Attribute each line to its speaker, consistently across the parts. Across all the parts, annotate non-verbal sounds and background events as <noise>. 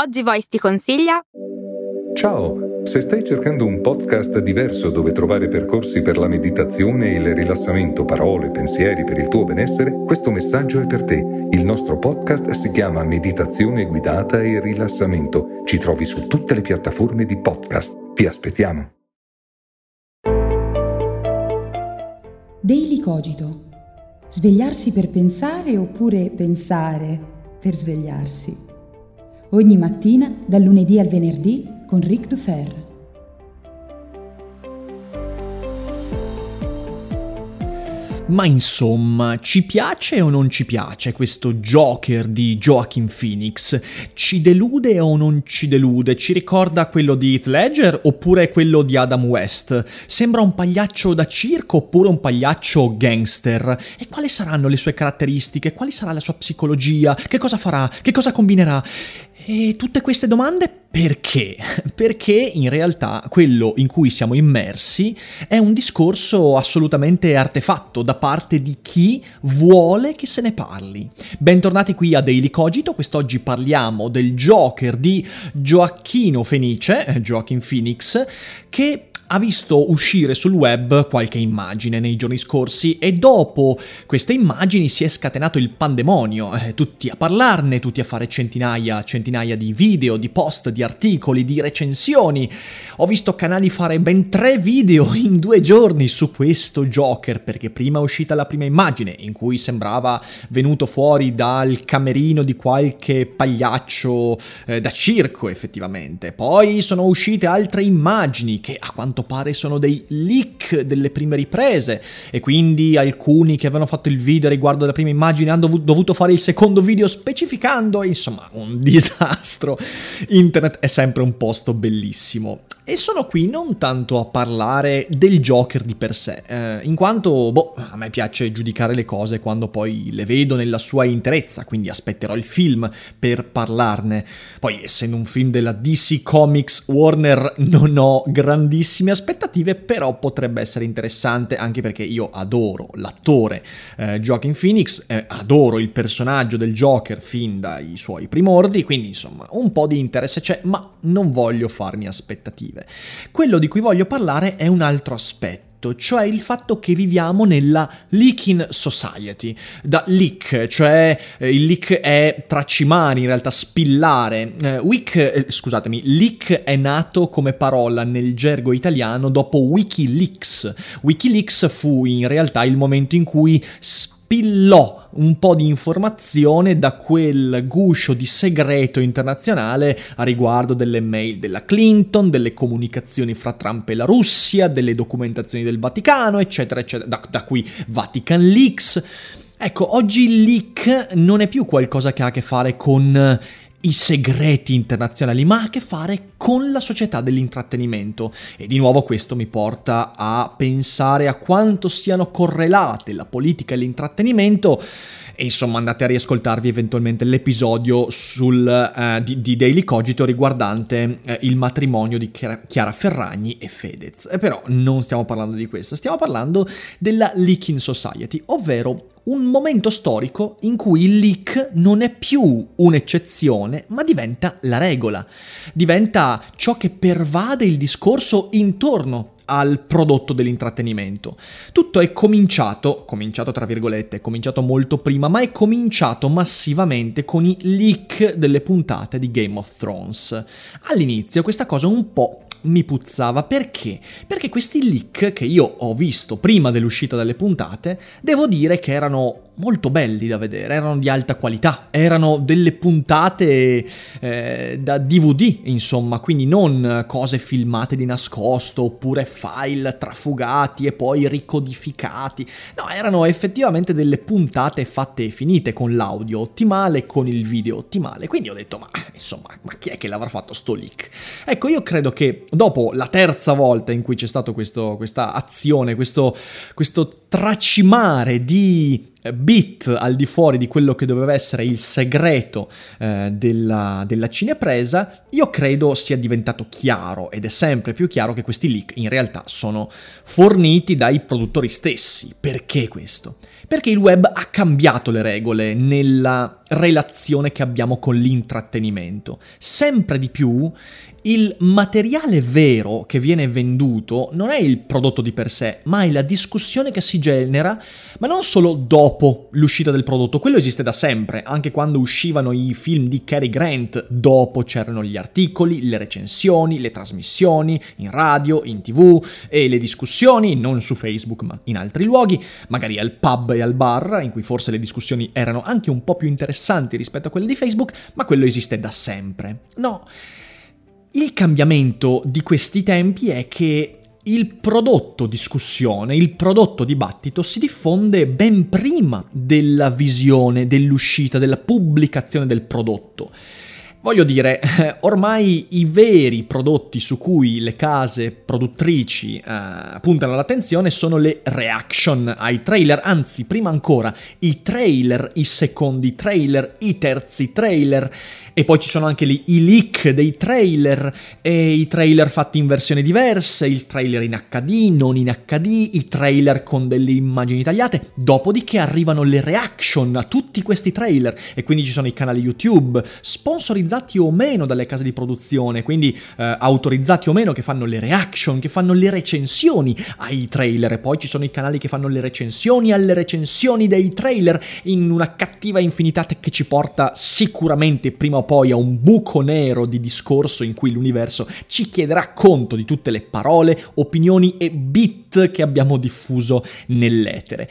Speaker 1: Oggi Voice ti consiglia
Speaker 2: Ciao, se stai cercando un podcast diverso dove trovare percorsi per la meditazione e il rilassamento, parole, pensieri per il tuo benessere, questo messaggio è per te. Il nostro podcast si chiama Meditazione guidata e rilassamento. Ci trovi su tutte le piattaforme di podcast. Ti aspettiamo.
Speaker 3: Daily Cogito. Svegliarsi per pensare oppure pensare per svegliarsi? Ogni mattina dal lunedì al venerdì con Ric Dufer.
Speaker 4: Ma insomma, ci piace o non ci piace questo Joker di Joaquin Phoenix? Ci delude o non ci delude? Ci ricorda quello di Heath Ledger oppure quello di Adam West? Sembra un pagliaccio da circo oppure un pagliaccio gangster? E quali saranno le sue caratteristiche? Quali sarà la sua psicologia? Che cosa farà? Che cosa combinerà? E tutte queste domande perché? <laughs> Perché in realtà quello in cui siamo immersi è un discorso assolutamente artefatto da parte di chi vuole che se ne parli. Bentornati qui a Daily Cogito, quest'oggi parliamo del Joker di Gioacchino Fenice, eh, Joaquin Phoenix, che ha visto uscire sul web qualche immagine nei giorni scorsi e dopo queste immagini si è scatenato il pandemonio, eh, tutti a parlarne, tutti a fare centinaia, centinaia di video, di post, di articoli, di recensioni. Ho visto canali fare ben tre video <laughs> in due giorni su questo Joker perché prima è uscita la prima immagine in cui sembrava venuto fuori dal camerino di qualche pagliaccio eh, da circo effettivamente. Poi sono uscite altre immagini che a quanto quanto pare sono dei leak delle prime riprese e quindi alcuni che avevano fatto il video riguardo alla prima immagine hanno dovuto fare il secondo video specificando, insomma un <laughs> disastro. Internet è sempre un posto bellissimo. E sono qui non tanto a parlare del Joker di per sé, eh, in quanto, boh, a me piace giudicare le cose quando poi le vedo nella sua interezza, quindi aspetterò il film per parlarne. Poi, essendo un film della DC Comics Warner, non ho grandissime aspettative, però potrebbe essere interessante anche perché io adoro l'attore eh, Joaquin Phoenix, eh, adoro il personaggio del Joker fin dai suoi primordi, quindi insomma un po' di interesse c'è, ma non voglio farmi aspettative positive. Quello di cui voglio parlare è un altro aspetto cioè il fatto che viviamo nella leaking society. Da leak, cioè eh, il leak è tracimare, in realtà spillare. Eh, week, eh, scusatemi, leak è nato come parola nel gergo italiano dopo Wikileaks. Wikileaks fu in realtà il momento in cui spillò un po' di informazione da quel guscio di segreto internazionale a riguardo delle mail della Clinton, delle comunicazioni fra Trump e la Russia, delle documentazioni del Vaticano, eccetera, eccetera, da, da qui Vatican Leaks. Ecco, oggi il leak non è più qualcosa che ha a che fare con i segreti internazionali, ma ha a che fare con la società dell'intrattenimento. E di nuovo questo mi porta a pensare a quanto siano correlate la politica e l'intrattenimento e insomma andate a riascoltarvi eventualmente l'episodio sul, uh, di, di, Daily Cogito riguardante uh, il matrimonio di Chiara Ferragni e Fedez. E però non stiamo parlando di questo, stiamo parlando della Leaking Society, ovvero un momento storico in cui il leak non è più un'eccezione, ma diventa la regola. Diventa ciò che pervade il discorso intorno al prodotto dell'intrattenimento. Tutto è cominciato, cominciato tra virgolette, è cominciato molto prima, ma è cominciato massivamente con i leak delle puntate di Game of Thrones. All'inizio questa cosa un po' mi puzzava perché? Perché questi leak che io ho visto prima dell'uscita delle puntate, devo dire che erano molto belli da vedere, erano di alta qualità, erano delle puntate eh, da DVD, insomma, quindi non cose filmate di nascosto oppure file trafugati e poi ricodificati. No, erano effettivamente delle puntate fatte e finite con l'audio ottimale, con il video ottimale. Quindi ho detto, ma insomma, ma chi è che l'avrà fatto sto leak? Ecco, io credo che dopo la terza volta in cui c'è stata questa azione, questo, questo tracimare di bit al di fuori di quello che doveva essere il segreto eh, della, della cinepresa, io credo sia diventato chiaro ed è sempre più chiaro che questi leak in realtà sono forniti dai produttori stessi. Perché questo? Perché il web ha cambiato le regole nella relazione che abbiamo con l'intrattenimento. Sempre di più il materiale vero che viene venduto non è il prodotto di per sé, ma è la discussione che si genera, ma non solo dopo l'uscita del prodotto, quello esiste da sempre, anche quando uscivano i film di Cary Grant, dopo c'erano gli articoli, le recensioni, le trasmissioni in radio, in tv e le discussioni, non su Facebook ma in altri luoghi, magari al pub e al bar, in cui forse le discussioni erano anche un po' più interessanti rispetto a quelle di Facebook, ma quello esiste da sempre. No. Il cambiamento di questi tempi è che il prodotto discussione, il prodotto dibattito si diffonde ben prima della visione, dell'uscita, della pubblicazione del prodotto. Voglio dire, <laughs> ormai i veri prodotti su cui le case produttrici eh, puntano l'attenzione sono le reaction ai trailer, anzi prima ancora i trailer, i secondi trailer, i terzi trailer e poi ci sono anche lì i leak dei trailer e i trailer fatti in versioni diverse, il trailer in HD, non in HD, i trailer con delle immagini tagliate. Dopodiché arrivano le reaction a tutti questi trailer e quindi ci sono i canali YouTube sponsorizzati o meno dalle case di produzione, quindi eh, autorizzati o meno che fanno le reaction, che fanno le recensioni ai trailer e poi ci sono i canali che fanno le recensioni alle recensioni dei trailer in una cattiva infinità che ci porta sicuramente prima o poi a un buco nero di discorso in cui l'universo ci chiederà conto di tutte le parole, opinioni e bit che abbiamo diffuso nell'etere.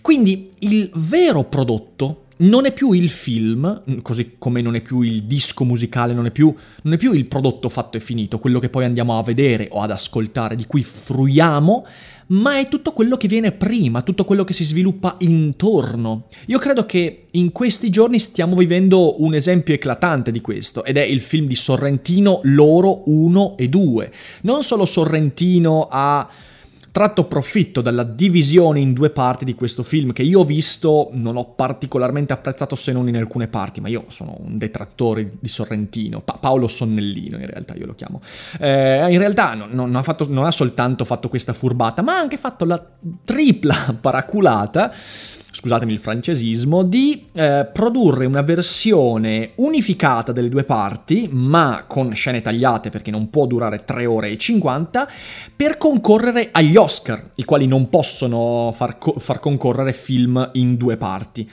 Speaker 4: Quindi il vero prodotto non è più il film, così come non è più il disco musicale, non è più, non è più il prodotto fatto e finito, quello che poi andiamo a vedere o ad ascoltare, di cui fruiamo, ma è tutto quello che viene prima, tutto quello che si sviluppa intorno. Io credo che in questi giorni stiamo vivendo un esempio eclatante di questo, ed è il film di Sorrentino Loro 1 e 2. Non solo Sorrentino ha tratto profitto dalla divisione in due parti di questo film che io ho visto, non ho particolarmente apprezzato se non in alcune parti, ma io sono un detrattore di Sorrentino, pa- Paolo Sonnellino in realtà io lo chiamo. Eh, in realtà non, non, ha fatto, non ha soltanto fatto questa furbata, ma ha anche fatto la tripla <laughs> paraculata scusatemi il francesismo, di eh, produrre una versione unificata delle due parti, ma con scene tagliate perché non può durare 3 ore e 50, per concorrere agli Oscar, i quali non possono far, co- far concorrere film in due parti.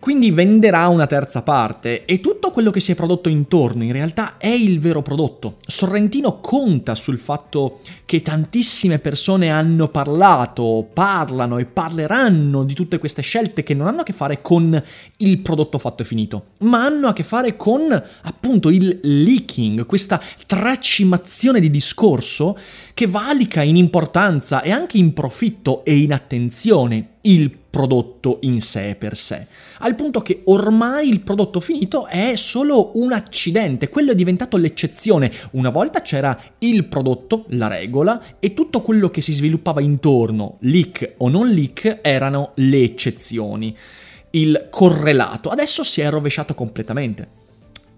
Speaker 4: Quindi venderà una terza parte e tutto quello che si è prodotto intorno in realtà è il vero prodotto. Sorrentino conta sul fatto che tantissime persone hanno parlato, parlano e parleranno di tutte queste scelte che non hanno a che fare con il prodotto fatto e finito, ma hanno a che fare con appunto il leaking, questa tracimazione di discorso che valica in importanza e anche in profitto e in attenzione il prodotto in sé per sé, al punto che ormai il prodotto finito è solo un accidente, quello è diventato l'eccezione. Una volta c'era il prodotto, la regola, e tutto quello che si sviluppava intorno, leak o non leak, erano le eccezioni, il correlato. Adesso si è rovesciato completamente.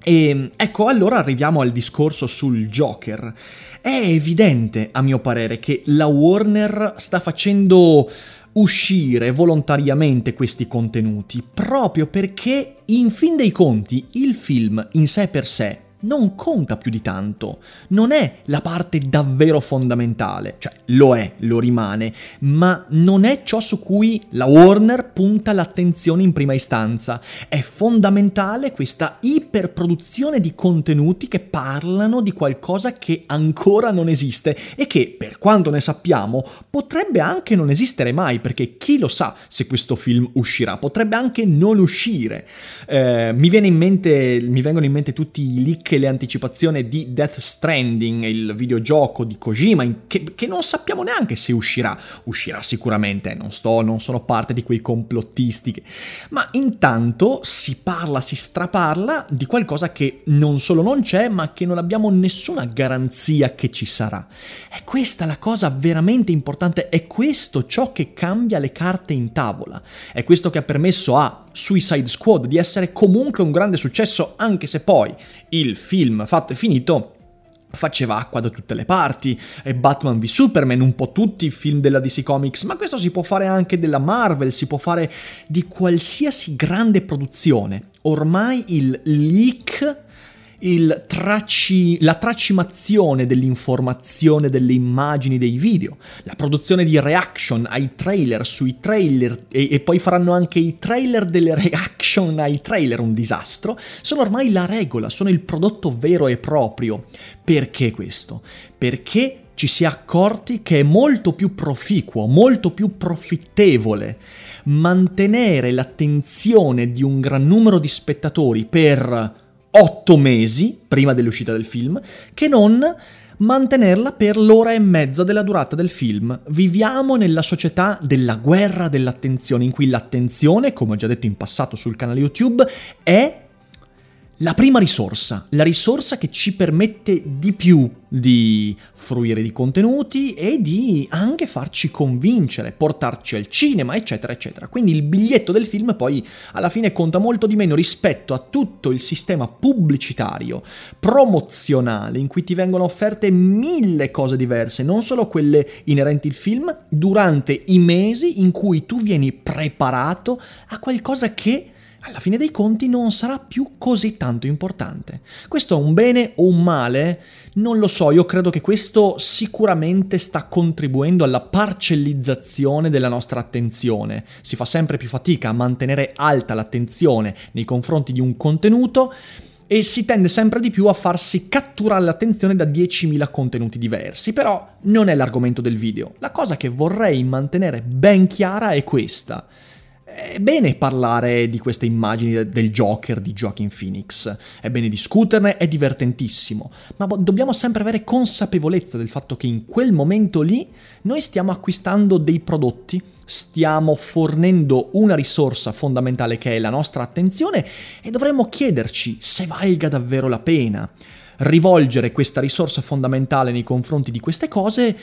Speaker 4: E ecco, allora arriviamo al discorso sul Joker. È evidente, a mio parere, che la Warner sta facendo uscire volontariamente questi contenuti proprio perché in fin dei conti il film in sé per sé non conta più di tanto, non è la parte davvero fondamentale, cioè lo è, lo rimane, ma non è ciò su cui la Warner punta l'attenzione in prima istanza. È fondamentale questa iperproduzione di contenuti che parlano di qualcosa che ancora non esiste e che, per quanto ne sappiamo, potrebbe anche non esistere mai, perché chi lo sa se questo film uscirà, potrebbe anche non uscire. Eh, mi, in mente, mi vengono in mente tutti i leak anche le anticipazioni di Death Stranding, il videogioco di Kojima, che, che, non sappiamo neanche se uscirà. Uscirà sicuramente, non, sto, non sono parte di quei complottisti. Che... Ma intanto si parla, si straparla di qualcosa che non solo non c'è, ma che non abbiamo nessuna garanzia che ci sarà. È questa la cosa veramente importante, è questo ciò che cambia le carte in tavola. È questo che ha permesso a Suicide Squad di essere comunque un grande successo, anche se poi il film fatto e finito faceva acqua da tutte le parti, e Batman v Superman, un po' tutti i film della DC Comics, ma questo si può fare anche della Marvel, si può fare di qualsiasi grande produzione. Ormai il leak tracci, la traccimazione dell'informazione, delle immagini, dei video, la produzione di reaction ai trailer sui trailer e, e, poi faranno anche i trailer delle reaction ai trailer, un disastro, sono ormai la regola, sono il prodotto vero e proprio. Perché questo? Perché ci si è accorti che è molto più proficuo, molto più profittevole mantenere l'attenzione di un gran numero di spettatori per otto mesi prima dell'uscita del film che non mantenerla per l'ora e mezza della durata del film. Viviamo nella società della guerra dell'attenzione, in cui l'attenzione, come ho già detto in passato sul canale YouTube, è la prima risorsa, la risorsa che ci permette di più di fruire di contenuti e di anche farci convincere, portarci al cinema, eccetera, eccetera. Quindi il biglietto del film poi alla fine conta molto di meno rispetto a tutto il sistema pubblicitario, promozionale, in cui ti vengono offerte mille cose diverse, non solo quelle inerenti al film, durante i mesi in cui tu vieni preparato a qualcosa che alla fine dei conti non sarà più così tanto importante. Questo è un bene o un male? Non lo so, io credo che questo sicuramente sta contribuendo alla parcellizzazione della nostra attenzione. Si fa sempre più fatica a mantenere alta l'attenzione nei confronti di un contenuto e si tende sempre di più a farsi catturare l'attenzione da 10.000 contenuti diversi, però non è l'argomento del video. La cosa che vorrei mantenere ben chiara è questa. È bene parlare di queste immagini del Joker di Joaquin Phoenix, è bene discuterne, è divertentissimo, ma dobbiamo sempre avere consapevolezza del fatto che in quel momento lì noi stiamo acquistando dei prodotti, stiamo fornendo una risorsa fondamentale che è la nostra attenzione e dovremmo chiederci se valga davvero la pena rivolgere questa risorsa fondamentale nei confronti di queste cose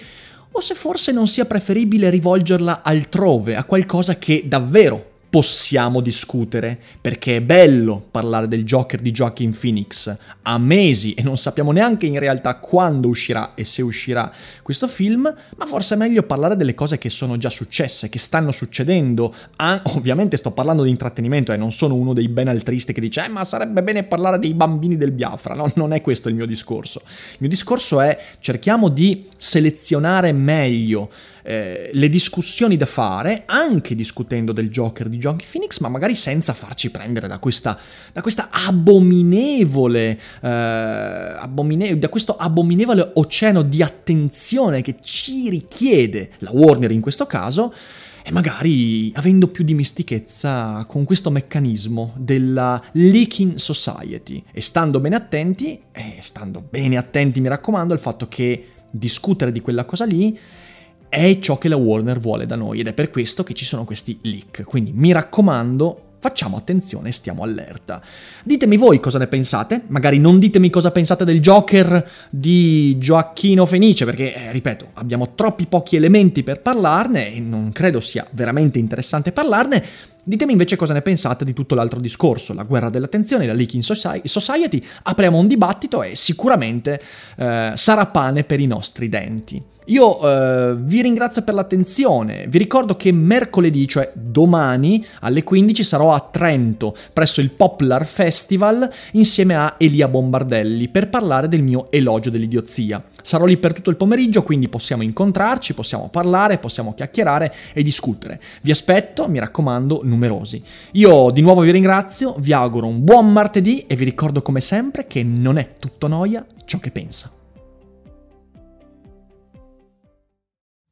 Speaker 4: o se forse non sia preferibile rivolgerla altrove, a qualcosa che davvero possiamo discutere, perché è bello parlare del Joker di Joaquin Phoenix a mesi e non sappiamo neanche in realtà quando uscirà e se uscirà questo film, ma forse è meglio parlare delle cose che sono già successe, che stanno succedendo. Ah, ovviamente sto parlando di intrattenimento e non sono uno dei benaltristi che dice eh, ma sarebbe bene parlare dei bambini del Biafra, no, non è questo il mio discorso. Il mio discorso è cerchiamo di selezionare meglio eh, le discussioni da fare, anche discutendo del Joker di Joaquin Phoenix, ma magari senza farci prendere da questa, da questa abominevole, eh, abomine- da questo abominevole oceano di attenzione che ci richiede la Warner in questo caso, e magari avendo più dimestichezza con questo meccanismo della leaking society. E stando bene attenti, e stando bene attenti mi raccomando al fatto che discutere di quella cosa lì è ciò che la Warner vuole da noi ed è per questo che ci sono questi leak. Quindi mi raccomando, Facciamo attenzione e stiamo allerta. Ditemi voi cosa ne pensate, magari non ditemi cosa pensate del Joker di Gioacchino Fenice, perché, eh, ripeto, abbiamo troppi pochi elementi per parlarne e non credo sia veramente interessante parlarne. Ditemi invece cosa ne pensate di tutto l'altro discorso, la guerra dell'attenzione, la leaking society, apriamo un dibattito e sicuramente eh, sarà pane per i nostri denti. Io eh, vi ringrazio per l'attenzione, vi ricordo che mercoledì, cioè domani alle 15 sarò a Trento presso il Poplar Festival insieme a Elia Bombardelli per parlare del mio elogio dell'idiozia. Sarò lì per tutto il pomeriggio, quindi possiamo incontrarci, possiamo parlare, possiamo chiacchierare e discutere. Vi aspetto, mi raccomando, numerosi. Io di nuovo vi ringrazio, vi auguro un buon martedì e vi ricordo come sempre che non è tutto noia ciò che pensa.